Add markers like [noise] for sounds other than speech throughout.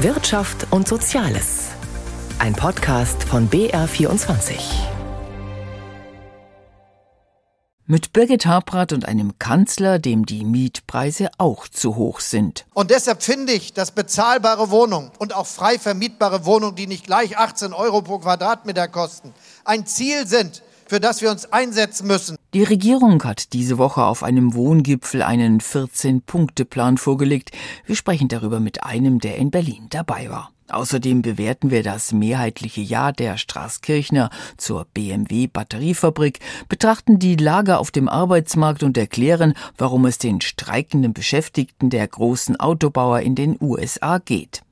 Wirtschaft und Soziales. Ein Podcast von BR24. Mit Birgit Habrath und einem Kanzler, dem die Mietpreise auch zu hoch sind. Und deshalb finde ich, dass bezahlbare Wohnungen und auch frei vermietbare Wohnungen, die nicht gleich 18 Euro pro Quadratmeter kosten, ein Ziel sind, für das wir uns einsetzen müssen. Die Regierung hat diese Woche auf einem Wohngipfel einen 14-Punkte-Plan vorgelegt. Wir sprechen darüber mit einem, der in Berlin dabei war. Außerdem bewerten wir das mehrheitliche Ja der Straßkirchner zur BMW Batteriefabrik, betrachten die Lage auf dem Arbeitsmarkt und erklären, warum es den streikenden Beschäftigten der großen Autobauer in den USA geht.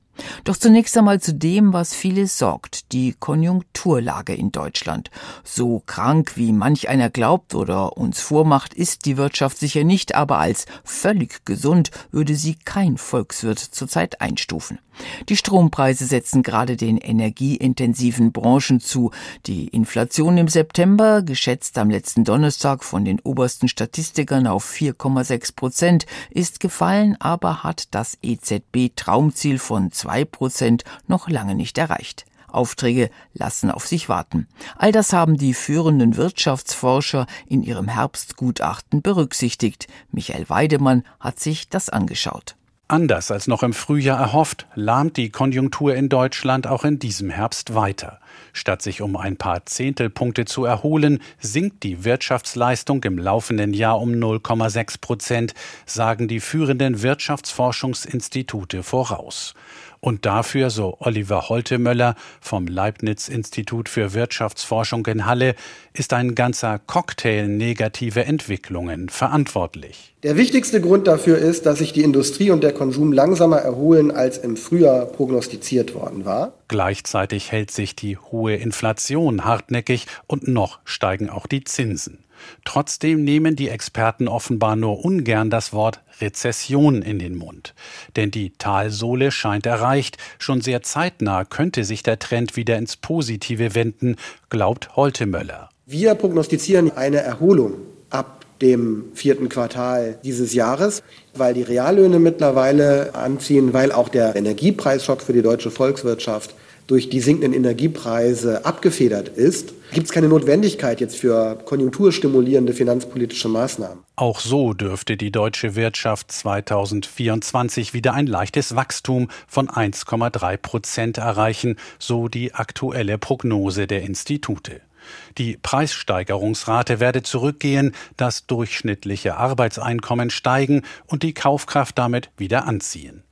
Doch zunächst einmal zu dem, was viele sorgt, die Konjunkturlage in Deutschland. So krank wie manch einer glaubt oder uns vormacht, ist die Wirtschaft sicher nicht, aber als völlig gesund würde sie kein Volkswirt zurzeit einstufen. Die Strompreise setzen gerade den energieintensiven Branchen zu. Die Inflation im September, geschätzt am letzten Donnerstag von den obersten Statistikern auf 4,6 Prozent, ist gefallen, aber hat das EZB-Traumziel von 2 Prozent noch lange nicht erreicht. Aufträge lassen auf sich warten. All das haben die führenden Wirtschaftsforscher in ihrem Herbstgutachten berücksichtigt. Michael Weidemann hat sich das angeschaut. Anders als noch im Frühjahr erhofft, lahmt die Konjunktur in Deutschland auch in diesem Herbst weiter. Statt sich um ein paar Zehntelpunkte zu erholen, sinkt die Wirtschaftsleistung im laufenden Jahr um 0,6 Prozent, sagen die führenden Wirtschaftsforschungsinstitute voraus. Und dafür, so Oliver Holtemöller vom Leibniz-Institut für Wirtschaftsforschung in Halle, ist ein ganzer Cocktail negativer Entwicklungen verantwortlich. Der wichtigste Grund dafür ist, dass sich die Industrie und der Konsum langsamer erholen, als im Frühjahr prognostiziert worden war. Gleichzeitig hält sich die hohe Inflation hartnäckig und noch steigen auch die Zinsen. Trotzdem nehmen die Experten offenbar nur ungern das Wort Rezession in den Mund. Denn die Talsohle scheint erreicht. Schon sehr zeitnah könnte sich der Trend wieder ins Positive wenden, glaubt Holtemöller. Wir prognostizieren eine Erholung ab dem vierten Quartal dieses Jahres, weil die Reallöhne mittlerweile anziehen, weil auch der Energiepreisschock für die deutsche Volkswirtschaft durch die sinkenden Energiepreise abgefedert ist, gibt es keine Notwendigkeit jetzt für konjunkturstimulierende finanzpolitische Maßnahmen. Auch so dürfte die deutsche Wirtschaft 2024 wieder ein leichtes Wachstum von 1,3 Prozent erreichen, so die aktuelle Prognose der Institute. Die Preissteigerungsrate werde zurückgehen, das durchschnittliche Arbeitseinkommen steigen und die Kaufkraft damit wieder anziehen.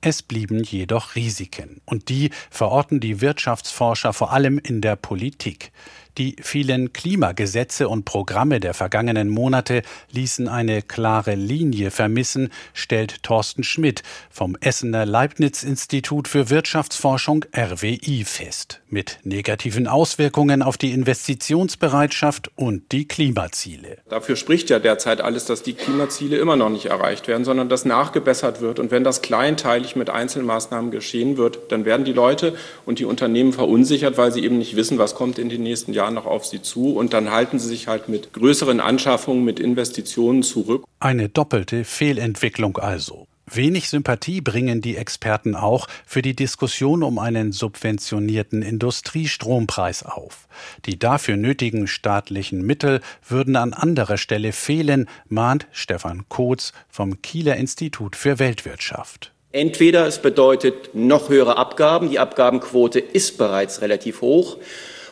Es blieben jedoch Risiken, und die verorten die Wirtschaftsforscher vor allem in der Politik. Die vielen Klimagesetze und Programme der vergangenen Monate ließen eine klare Linie vermissen, stellt Thorsten Schmidt vom Essener Leibniz-Institut für Wirtschaftsforschung RWI fest, mit negativen Auswirkungen auf die Investitionsbereitschaft und die Klimaziele. Dafür spricht ja derzeit alles, dass die Klimaziele immer noch nicht erreicht werden, sondern dass nachgebessert wird. Und wenn das kleinteilig mit Einzelmaßnahmen geschehen wird, dann werden die Leute und die Unternehmen verunsichert, weil sie eben nicht wissen, was kommt in den nächsten Jahren Jahren noch auf sie zu und dann halten sie sich halt mit größeren Anschaffungen, mit Investitionen zurück. Eine doppelte Fehlentwicklung also. Wenig Sympathie bringen die Experten auch für die Diskussion um einen subventionierten Industriestrompreis auf. Die dafür nötigen staatlichen Mittel würden an anderer Stelle fehlen, mahnt Stefan Kotz vom Kieler Institut für Weltwirtschaft. Entweder es bedeutet noch höhere Abgaben, die Abgabenquote ist bereits relativ hoch,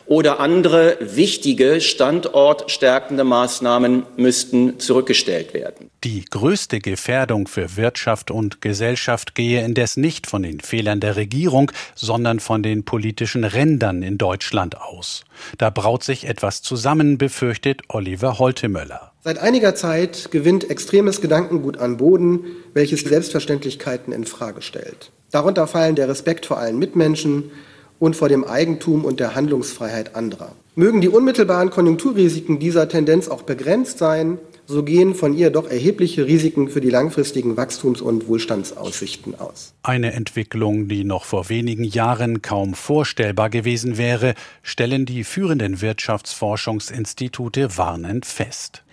oder andere wichtige standortstärkende Maßnahmen müssten zurückgestellt werden. Die größte Gefährdung für Wirtschaft und Gesellschaft gehe indes nicht von den Fehlern der Regierung, sondern von den politischen Rändern in Deutschland aus. Da braut sich etwas zusammen, befürchtet Oliver Holtemöller. Seit einiger Zeit gewinnt extremes Gedankengut an Boden, welches Selbstverständlichkeiten in Frage stellt. Darunter fallen der Respekt vor allen Mitmenschen, und vor dem Eigentum und der Handlungsfreiheit anderer. Mögen die unmittelbaren Konjunkturrisiken dieser Tendenz auch begrenzt sein, so gehen von ihr doch erhebliche Risiken für die langfristigen Wachstums- und Wohlstandsaussichten aus. Eine Entwicklung, die noch vor wenigen Jahren kaum vorstellbar gewesen wäre, stellen die führenden Wirtschaftsforschungsinstitute warnend fest.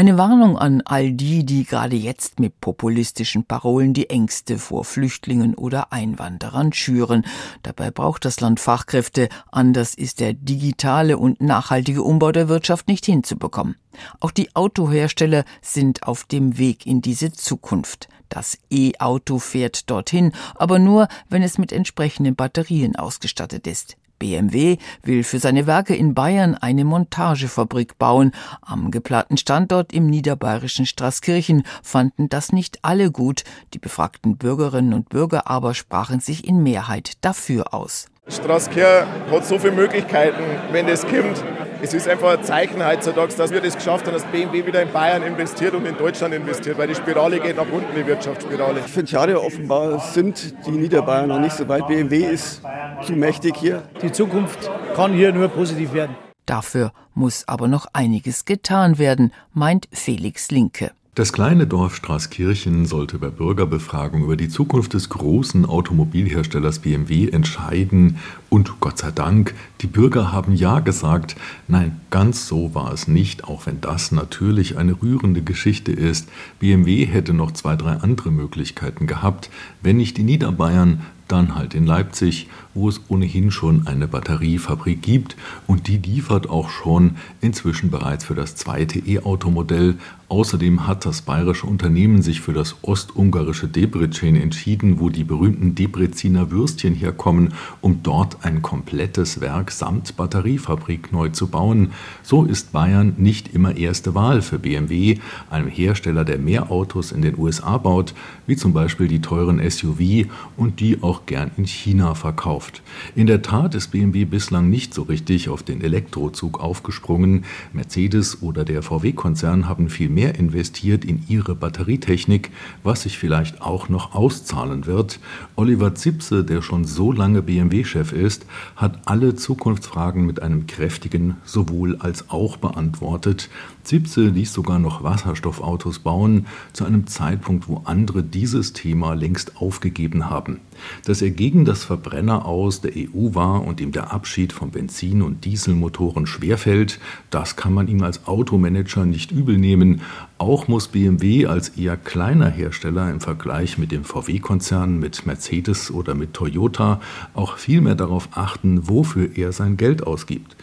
Eine Warnung an all die, die gerade jetzt mit populistischen Parolen die Ängste vor Flüchtlingen oder Einwanderern schüren. Dabei braucht das Land Fachkräfte, anders ist der digitale und nachhaltige Umbau der Wirtschaft nicht hinzubekommen. Auch die Autohersteller sind auf dem Weg in diese Zukunft. Das E-Auto fährt dorthin, aber nur, wenn es mit entsprechenden Batterien ausgestattet ist. BMW will für seine Werke in Bayern eine Montagefabrik bauen. Am geplanten Standort im niederbayerischen Straßkirchen fanden das nicht alle gut. Die befragten Bürgerinnen und Bürger aber sprachen sich in Mehrheit dafür aus. Straßkirchen hat so viele Möglichkeiten, wenn das kommt. Es ist einfach ein Zeichen heutzutage, dass wir das geschafft haben, dass BMW wieder in Bayern investiert und in Deutschland investiert, weil die Spirale geht nach unten, die Wirtschaftsspirale. Ich finde schade, offenbar sind die Niederbayern noch nicht so weit. BMW ist zu mächtig hier. Die Zukunft kann hier nur positiv werden. Dafür muss aber noch einiges getan werden, meint Felix Linke. Das kleine Dorf Straßkirchen sollte bei Bürgerbefragung über die Zukunft des großen Automobilherstellers BMW entscheiden. Und Gott sei Dank, die Bürger haben Ja gesagt. Nein, ganz so war es nicht, auch wenn das natürlich eine rührende Geschichte ist. BMW hätte noch zwei, drei andere Möglichkeiten gehabt, wenn nicht die Niederbayern, dann halt in Leipzig, wo es ohnehin schon eine Batteriefabrik gibt und die liefert auch schon inzwischen bereits für das zweite E-Automodell. Außerdem hat das bayerische Unternehmen sich für das ostungarische Debrecen entschieden, wo die berühmten Debreziner Würstchen herkommen, um dort ein komplettes Werk samt Batteriefabrik neu zu bauen. So ist Bayern nicht immer erste Wahl für BMW, einem Hersteller, der mehr Autos in den USA baut, wie zum Beispiel die teuren SUV und die auch gern in China verkauft. In der Tat ist BMW bislang nicht so richtig auf den Elektrozug aufgesprungen. Mercedes oder der VW-Konzern haben viel mehr investiert in ihre Batterietechnik, was sich vielleicht auch noch auszahlen wird. Oliver Zipse, der schon so lange BMW-Chef ist, hat alle Zukunftsfragen mit einem kräftigen sowohl als auch beantwortet. Zipse ließ sogar noch Wasserstoffautos bauen, zu einem Zeitpunkt, wo andere dieses Thema längst aufgegeben haben. Dass er gegen das Verbrenner aus der EU war und ihm der Abschied von Benzin- und Dieselmotoren schwerfällt, das kann man ihm als Automanager nicht übel nehmen. Auch muss BMW als eher kleiner Hersteller im Vergleich mit dem VW-Konzern, mit Mercedes oder mit Toyota auch viel mehr darauf achten, wofür er sein Geld ausgibt.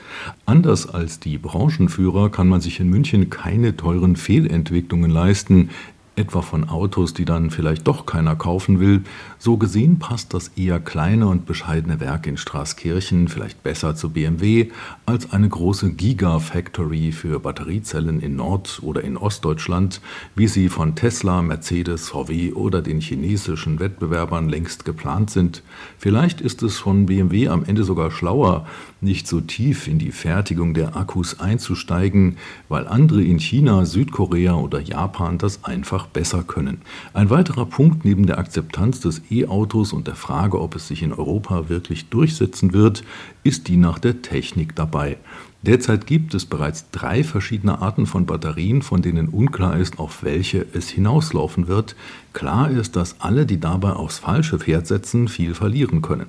Anders als die Branchenführer kann man sich in München keine teuren Fehlentwicklungen leisten, etwa von Autos, die dann vielleicht doch keiner kaufen will. So gesehen passt das eher kleine und bescheidene Werk in Straßkirchen vielleicht besser zu BMW als eine große Gigafactory für Batteriezellen in Nord- oder in Ostdeutschland, wie sie von Tesla, Mercedes, VW oder den chinesischen Wettbewerbern längst geplant sind. Vielleicht ist es von BMW am Ende sogar schlauer, nicht so tief in die Fertigung der Akkus einzusteigen, weil andere in China, Südkorea oder Japan das einfach besser können. Ein weiterer Punkt neben der Akzeptanz des E-Autos und der Frage, ob es sich in Europa wirklich durchsetzen wird, ist die nach der Technik dabei. Derzeit gibt es bereits drei verschiedene Arten von Batterien, von denen unklar ist, auf welche es hinauslaufen wird. Klar ist, dass alle, die dabei aufs falsche Pferd setzen, viel verlieren können.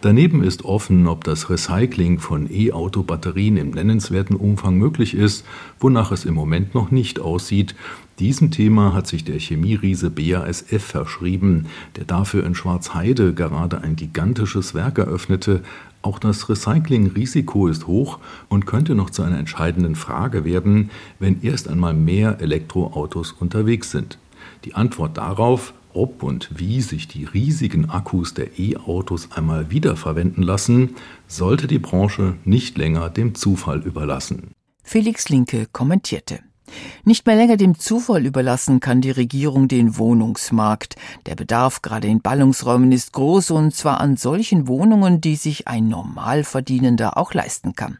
Daneben ist offen, ob das Recycling von E-Auto-Batterien im nennenswerten Umfang möglich ist, wonach es im Moment noch nicht aussieht. Diesem Thema hat sich der Chemieriese BASF verschrieben, der dafür in Schwarzheide gerade ein gigantisches Werk eröffnete. Auch das Recycling-Risiko ist hoch und könnte noch zu einer entscheidenden Frage werden, wenn erst einmal mehr Elektroautos unterwegs sind. Die Antwort darauf, ob und wie sich die riesigen Akkus der E-Autos einmal wiederverwenden lassen, sollte die Branche nicht länger dem Zufall überlassen. Felix Linke kommentierte. Nicht mehr länger dem Zufall überlassen kann die Regierung den Wohnungsmarkt. Der Bedarf gerade in Ballungsräumen ist groß und zwar an solchen Wohnungen, die sich ein Normalverdienender auch leisten kann.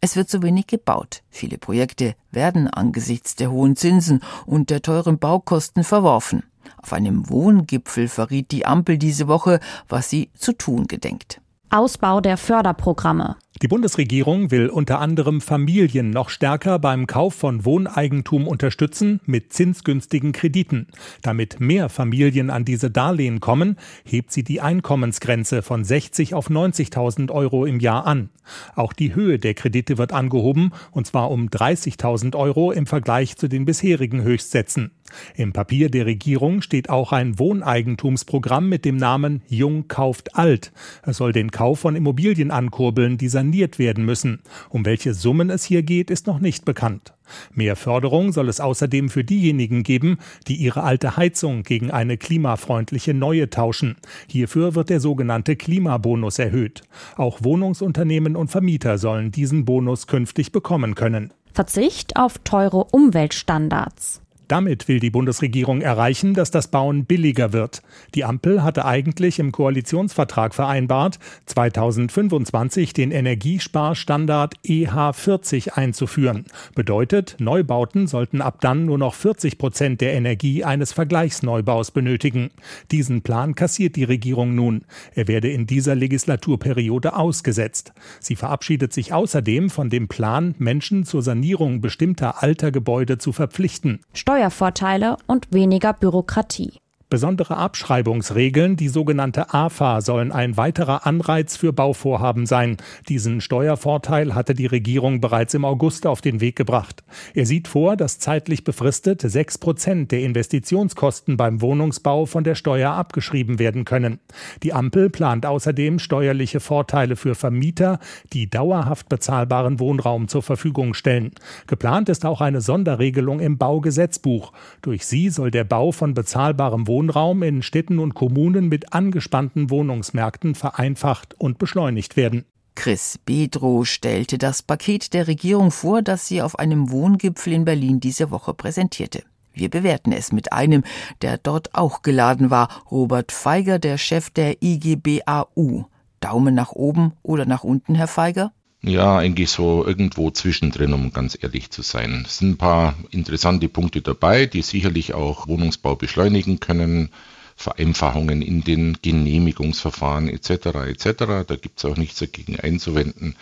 Es wird zu wenig gebaut. Viele Projekte werden angesichts der hohen Zinsen und der teuren Baukosten verworfen. Auf einem Wohngipfel verriet die Ampel diese Woche, was sie zu tun gedenkt. Ausbau der Förderprogramme. Die Bundesregierung will unter anderem Familien noch stärker beim Kauf von Wohneigentum unterstützen mit zinsgünstigen Krediten. Damit mehr Familien an diese Darlehen kommen, hebt sie die Einkommensgrenze von 60 auf 90.000 Euro im Jahr an. Auch die Höhe der Kredite wird angehoben, und zwar um 30.000 Euro im Vergleich zu den bisherigen Höchstsätzen. Im Papier der Regierung steht auch ein Wohneigentumsprogramm mit dem Namen Jung kauft alt. Es soll den Kauf von Immobilien ankurbeln, die saniert werden müssen. Um welche Summen es hier geht, ist noch nicht bekannt. Mehr Förderung soll es außerdem für diejenigen geben, die ihre alte Heizung gegen eine klimafreundliche neue tauschen. Hierfür wird der sogenannte Klimabonus erhöht. Auch Wohnungsunternehmen und Vermieter sollen diesen Bonus künftig bekommen können. Verzicht auf teure Umweltstandards. Damit will die Bundesregierung erreichen, dass das Bauen billiger wird. Die Ampel hatte eigentlich im Koalitionsvertrag vereinbart, 2025 den Energiesparstandard EH40 einzuführen. Bedeutet, Neubauten sollten ab dann nur noch 40 Prozent der Energie eines Vergleichsneubaus benötigen. Diesen Plan kassiert die Regierung nun. Er werde in dieser Legislaturperiode ausgesetzt. Sie verabschiedet sich außerdem von dem Plan, Menschen zur Sanierung bestimmter alter Gebäude zu verpflichten. Steuer Steuervorteile und weniger Bürokratie. Besondere Abschreibungsregeln, die sogenannte AFA, sollen ein weiterer Anreiz für Bauvorhaben sein. Diesen Steuervorteil hatte die Regierung bereits im August auf den Weg gebracht. Er sieht vor, dass zeitlich befristet sechs Prozent der Investitionskosten beim Wohnungsbau von der Steuer abgeschrieben werden können. Die Ampel plant außerdem steuerliche Vorteile für Vermieter, die dauerhaft bezahlbaren Wohnraum zur Verfügung stellen. Geplant ist auch eine Sonderregelung im Baugesetzbuch. Durch sie soll der Bau von bezahlbarem Wohnraum Wohnraum in Städten und Kommunen mit angespannten Wohnungsmärkten vereinfacht und beschleunigt werden. Chris Bedro stellte das Paket der Regierung vor, das sie auf einem Wohngipfel in Berlin diese Woche präsentierte. Wir bewerten es mit einem, der dort auch geladen war, Robert Feiger, der Chef der IGBAU. Daumen nach oben oder nach unten, Herr Feiger? Ja, eigentlich so irgendwo zwischendrin, um ganz ehrlich zu sein. Es sind ein paar interessante Punkte dabei, die sicherlich auch Wohnungsbau beschleunigen können. Vereinfachungen in den Genehmigungsverfahren etc. etc. Da gibt es auch nichts dagegen einzuwenden.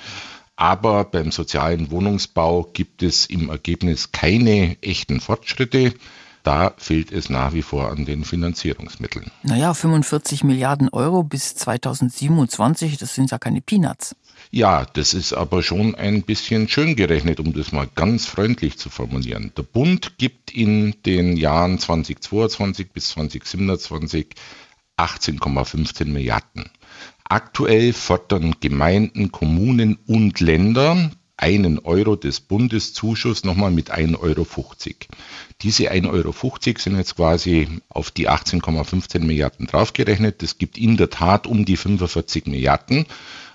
Aber beim sozialen Wohnungsbau gibt es im Ergebnis keine echten Fortschritte. Da fehlt es nach wie vor an den Finanzierungsmitteln. Naja, 45 Milliarden Euro bis 2027, das sind ja keine Peanuts. Ja, das ist aber schon ein bisschen schön gerechnet, um das mal ganz freundlich zu formulieren. Der Bund gibt in den Jahren 2022 bis 2027 18,15 Milliarden. Aktuell fordern Gemeinden, Kommunen und Länder einen Euro des Bundeszuschuss nochmal mit 1,50 Euro. Diese 1,50 Euro sind jetzt quasi auf die 18,15 Milliarden draufgerechnet. Das gibt in der Tat um die 45 Milliarden.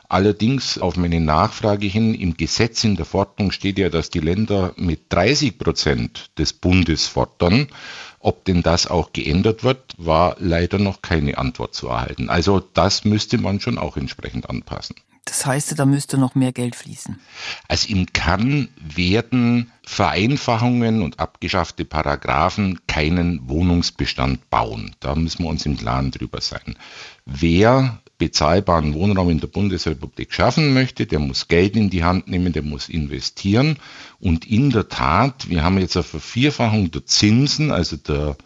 Allerdings auf meine Nachfrage hin, im Gesetz in der Verordnung steht ja, dass die Länder mit 30 Prozent des Bundes fordern. Ob denn das auch geändert wird, war leider noch keine Antwort zu erhalten. Also das müsste man schon auch entsprechend anpassen. Das heißt, da müsste noch mehr Geld fließen. Also im Kern werden Vereinfachungen und abgeschaffte Paragraphen keinen Wohnungsbestand bauen. Da müssen wir uns im Klaren drüber sein. Wer bezahlbaren Wohnraum in der Bundesrepublik schaffen möchte, der muss Geld in die Hand nehmen, der muss investieren. Und in der Tat, wir haben jetzt eine Vervierfachung der Zinsen, also der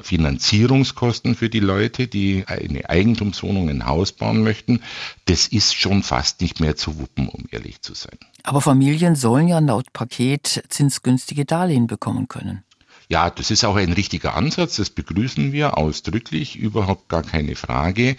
Finanzierungskosten für die Leute, die eine Eigentumswohnung, ein Haus bauen möchten. Das ist schon fast nicht mehr zu wuppen, um ehrlich zu sein. Aber Familien sollen ja laut Paket zinsgünstige Darlehen bekommen können. Ja, das ist auch ein richtiger Ansatz, das begrüßen wir ausdrücklich, überhaupt gar keine Frage.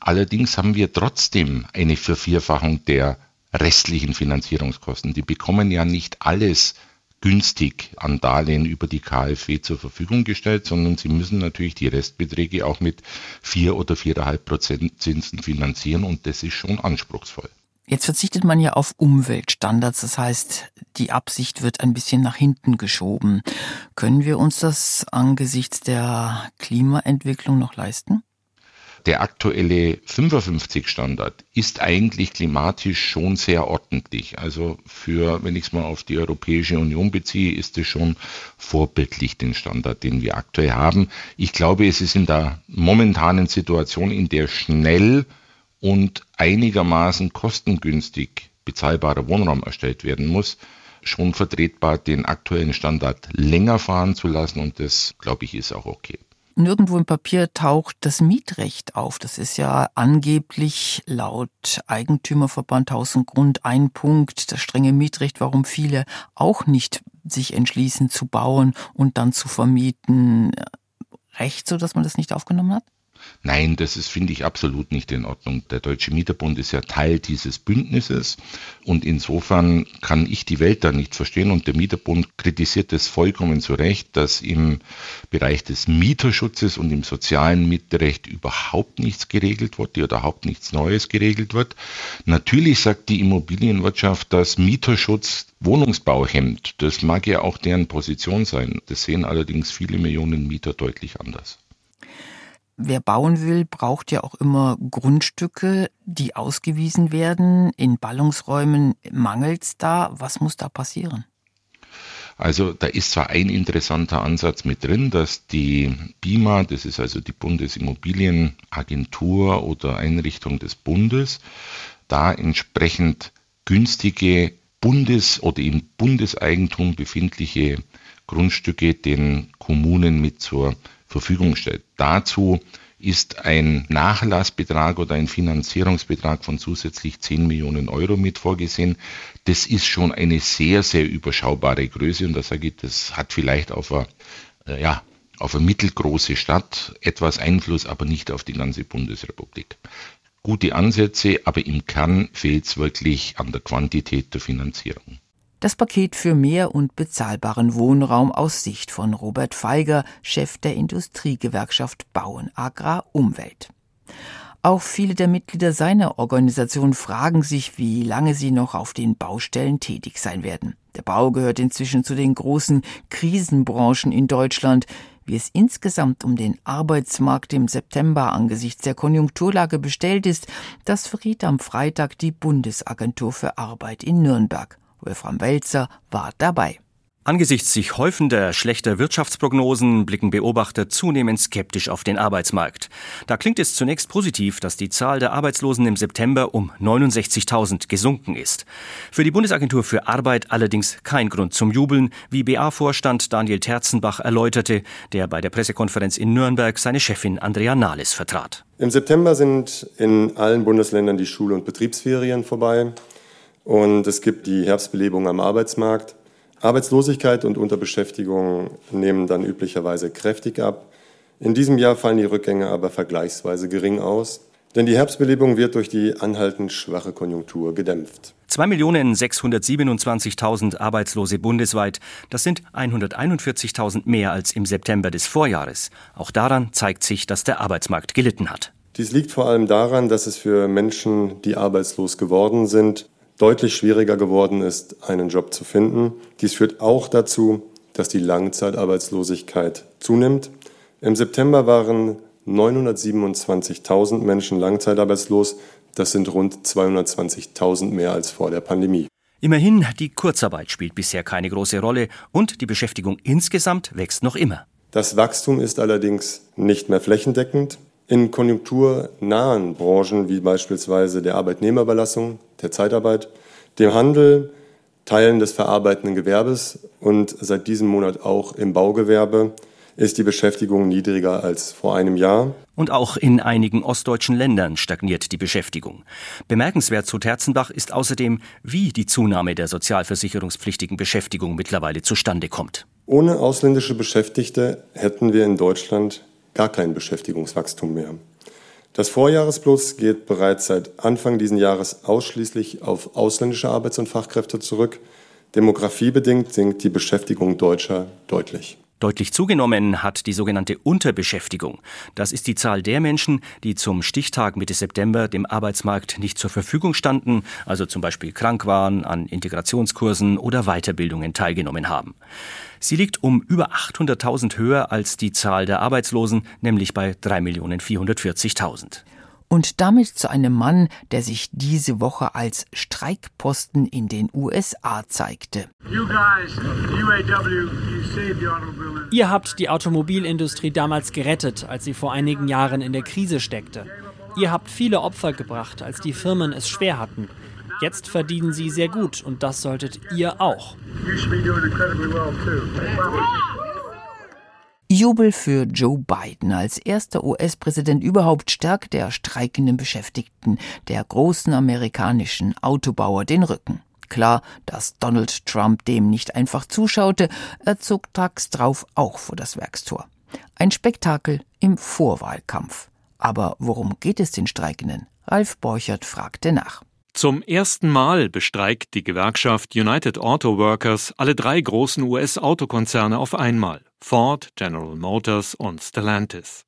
Allerdings haben wir trotzdem eine Vervierfachung der restlichen Finanzierungskosten. Die bekommen ja nicht alles günstig an Darlehen über die KfW zur Verfügung gestellt, sondern sie müssen natürlich die Restbeträge auch mit vier oder viereinhalb Prozent Zinsen finanzieren und das ist schon anspruchsvoll. Jetzt verzichtet man ja auf Umweltstandards, das heißt, die Absicht wird ein bisschen nach hinten geschoben. Können wir uns das angesichts der Klimaentwicklung noch leisten? Der aktuelle 55 Standard ist eigentlich klimatisch schon sehr ordentlich. Also für, wenn ich es mal auf die Europäische Union beziehe, ist es schon vorbildlich den Standard, den wir aktuell haben. Ich glaube, es ist in der momentanen Situation, in der schnell und einigermaßen kostengünstig bezahlbarer Wohnraum erstellt werden muss, schon vertretbar, den aktuellen Standard länger fahren zu lassen und das, glaube ich, ist auch okay. Nirgendwo im Papier taucht das Mietrecht auf. Das ist ja angeblich laut Eigentümerverband Haus und Grund ein Punkt, das strenge Mietrecht, warum viele auch nicht sich entschließen zu bauen und dann zu vermieten. Recht so, dass man das nicht aufgenommen hat? Nein, das ist, finde ich, absolut nicht in Ordnung. Der Deutsche Mieterbund ist ja Teil dieses Bündnisses und insofern kann ich die Welt da nicht verstehen und der Mieterbund kritisiert es vollkommen zu Recht, dass im Bereich des Mieterschutzes und im sozialen Mietrecht überhaupt nichts geregelt wird, oder überhaupt nichts Neues geregelt wird. Natürlich sagt die Immobilienwirtschaft, dass Mieterschutz Wohnungsbau hemmt. Das mag ja auch deren Position sein. Das sehen allerdings viele Millionen Mieter deutlich anders. Wer bauen will, braucht ja auch immer Grundstücke, die ausgewiesen werden. In Ballungsräumen mangelt es da. Was muss da passieren? Also da ist zwar ein interessanter Ansatz mit drin, dass die BIMA, das ist also die Bundesimmobilienagentur oder Einrichtung des Bundes, da entsprechend günstige Bundes- oder im Bundeseigentum befindliche Grundstücke den Kommunen mit zur Verfügung stellt. Dazu ist ein Nachlassbetrag oder ein Finanzierungsbetrag von zusätzlich 10 Millionen Euro mit vorgesehen. Das ist schon eine sehr, sehr überschaubare Größe und da sage ich, das hat vielleicht auf eine, äh, ja, auf eine mittelgroße Stadt etwas Einfluss, aber nicht auf die ganze Bundesrepublik. Gute Ansätze, aber im Kern fehlt es wirklich an der Quantität der Finanzierung. Das Paket für mehr und bezahlbaren Wohnraum aus Sicht von Robert Feiger, Chef der Industriegewerkschaft Bauen Agrar Umwelt. Auch viele der Mitglieder seiner Organisation fragen sich, wie lange sie noch auf den Baustellen tätig sein werden. Der Bau gehört inzwischen zu den großen Krisenbranchen in Deutschland. Wie es insgesamt um den Arbeitsmarkt im September angesichts der Konjunkturlage bestellt ist, das verriet am Freitag die Bundesagentur für Arbeit in Nürnberg. Wolfram Welzer war dabei. Angesichts sich häufender schlechter Wirtschaftsprognosen blicken Beobachter zunehmend skeptisch auf den Arbeitsmarkt. Da klingt es zunächst positiv, dass die Zahl der Arbeitslosen im September um 69.000 gesunken ist. Für die Bundesagentur für Arbeit allerdings kein Grund zum Jubeln, wie BA-Vorstand Daniel Terzenbach erläuterte, der bei der Pressekonferenz in Nürnberg seine Chefin Andrea Nahles vertrat. Im September sind in allen Bundesländern die Schul- und Betriebsferien vorbei und es gibt die Herbstbelebung am Arbeitsmarkt. Arbeitslosigkeit und Unterbeschäftigung nehmen dann üblicherweise kräftig ab. In diesem Jahr fallen die Rückgänge aber vergleichsweise gering aus, denn die Herbstbelebung wird durch die anhaltend schwache Konjunktur gedämpft. 2.627.000 Arbeitslose bundesweit, das sind 141.000 mehr als im September des Vorjahres. Auch daran zeigt sich, dass der Arbeitsmarkt gelitten hat. Dies liegt vor allem daran, dass es für Menschen, die arbeitslos geworden sind, deutlich schwieriger geworden ist, einen Job zu finden. Dies führt auch dazu, dass die Langzeitarbeitslosigkeit zunimmt. Im September waren 927.000 Menschen langzeitarbeitslos. Das sind rund 220.000 mehr als vor der Pandemie. Immerhin, die Kurzarbeit spielt bisher keine große Rolle und die Beschäftigung insgesamt wächst noch immer. Das Wachstum ist allerdings nicht mehr flächendeckend. In konjunkturnahen Branchen wie beispielsweise der Arbeitnehmerüberlassung, der Zeitarbeit, dem Handel, Teilen des verarbeitenden Gewerbes und seit diesem Monat auch im Baugewerbe ist die Beschäftigung niedriger als vor einem Jahr. Und auch in einigen ostdeutschen Ländern stagniert die Beschäftigung. Bemerkenswert zu Terzenbach ist außerdem, wie die Zunahme der sozialversicherungspflichtigen Beschäftigung mittlerweile zustande kommt. Ohne ausländische Beschäftigte hätten wir in Deutschland gar kein Beschäftigungswachstum mehr. Das Vorjahresplus geht bereits seit Anfang dieses Jahres ausschließlich auf ausländische Arbeits- und Fachkräfte zurück. Demografiebedingt sinkt die Beschäftigung Deutscher deutlich. Deutlich zugenommen hat die sogenannte Unterbeschäftigung. Das ist die Zahl der Menschen, die zum Stichtag Mitte September dem Arbeitsmarkt nicht zur Verfügung standen, also zum Beispiel krank waren, an Integrationskursen oder Weiterbildungen teilgenommen haben. Sie liegt um über 800.000 höher als die Zahl der Arbeitslosen, nämlich bei 3.440.000 und damit zu einem Mann, der sich diese Woche als Streikposten in den USA zeigte. Ihr habt die Automobilindustrie damals gerettet, als sie vor einigen Jahren in der Krise steckte. Ihr habt viele Opfer gebracht, als die Firmen es schwer hatten. Jetzt verdienen sie sehr gut und das solltet ihr auch. Jubel für Joe Biden. Als erster US-Präsident überhaupt stärkt der streikenden Beschäftigten der großen amerikanischen Autobauer den Rücken. Klar, dass Donald Trump dem nicht einfach zuschaute, er zog tags drauf auch vor das Werkstor. Ein Spektakel im Vorwahlkampf. Aber worum geht es den Streikenden? Ralf Borchert fragte nach. Zum ersten Mal bestreikt die Gewerkschaft United Auto Workers alle drei großen US-Autokonzerne auf einmal Ford, General Motors und Stellantis.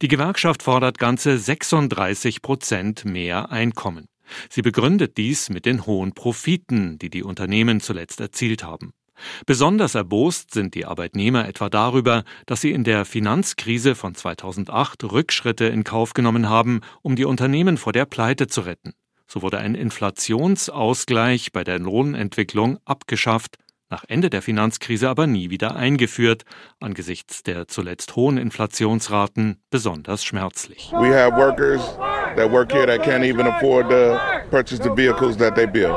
Die Gewerkschaft fordert ganze 36 Prozent mehr Einkommen. Sie begründet dies mit den hohen Profiten, die die Unternehmen zuletzt erzielt haben. Besonders erbost sind die Arbeitnehmer etwa darüber, dass sie in der Finanzkrise von 2008 Rückschritte in Kauf genommen haben, um die Unternehmen vor der Pleite zu retten. So wurde ein Inflationsausgleich bei der Lohnentwicklung abgeschafft, nach Ende der Finanzkrise aber nie wieder eingeführt, angesichts der zuletzt hohen Inflationsraten besonders schmerzlich. We have workers that work here that can't even afford to purchase the vehicles that they build.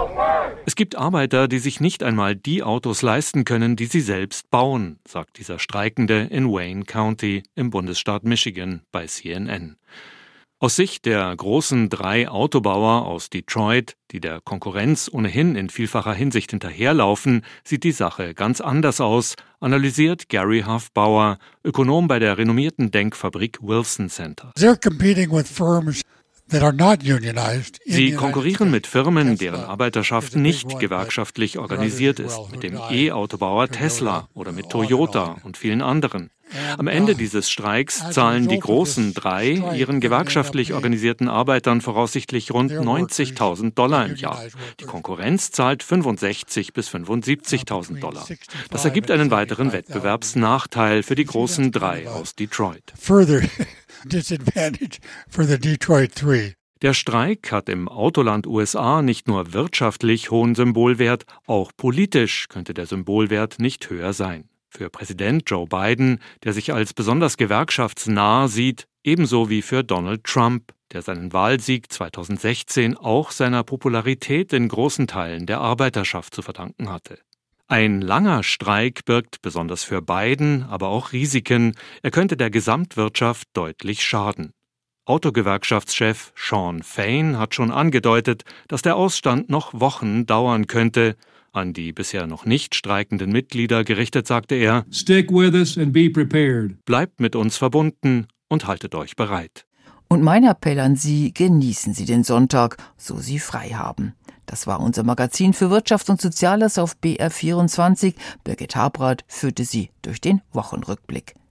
Es gibt Arbeiter, die sich nicht einmal die Autos leisten können, die sie selbst bauen, sagt dieser Streikende in Wayne County im Bundesstaat Michigan bei CNN. Aus Sicht der großen drei Autobauer aus Detroit, die der Konkurrenz ohnehin in vielfacher Hinsicht hinterherlaufen, sieht die Sache ganz anders aus, analysiert Gary Huffbauer, Ökonom bei der renommierten Denkfabrik Wilson Center. They're competing with firms Sie konkurrieren mit Firmen, deren Arbeiterschaft nicht gewerkschaftlich organisiert ist, mit dem E-Autobauer Tesla oder mit Toyota und vielen anderen. Am Ende dieses Streiks zahlen die großen drei ihren gewerkschaftlich organisierten Arbeitern voraussichtlich rund 90.000 Dollar im Jahr. Die Konkurrenz zahlt 65 bis 75.000 Dollar. Das ergibt einen weiteren Wettbewerbsnachteil für die großen drei aus Detroit. [laughs] Der Streik hat im Autoland USA nicht nur wirtschaftlich hohen Symbolwert, auch politisch könnte der Symbolwert nicht höher sein. Für Präsident Joe Biden, der sich als besonders gewerkschaftsnah sieht, ebenso wie für Donald Trump, der seinen Wahlsieg 2016 auch seiner Popularität in großen Teilen der Arbeiterschaft zu verdanken hatte. Ein langer Streik birgt besonders für Biden aber auch Risiken. Er könnte der Gesamtwirtschaft deutlich schaden. Autogewerkschaftschef Sean Fain hat schon angedeutet, dass der Ausstand noch Wochen dauern könnte. An die bisher noch nicht streikenden Mitglieder gerichtet sagte er: Stick with us and be prepared. Bleibt mit uns verbunden und haltet euch bereit. Und mein Appell an Sie, genießen Sie den Sonntag, so Sie frei haben. Das war unser Magazin für Wirtschaft und Soziales auf BR24. Birgit Habrath führte Sie durch den Wochenrückblick.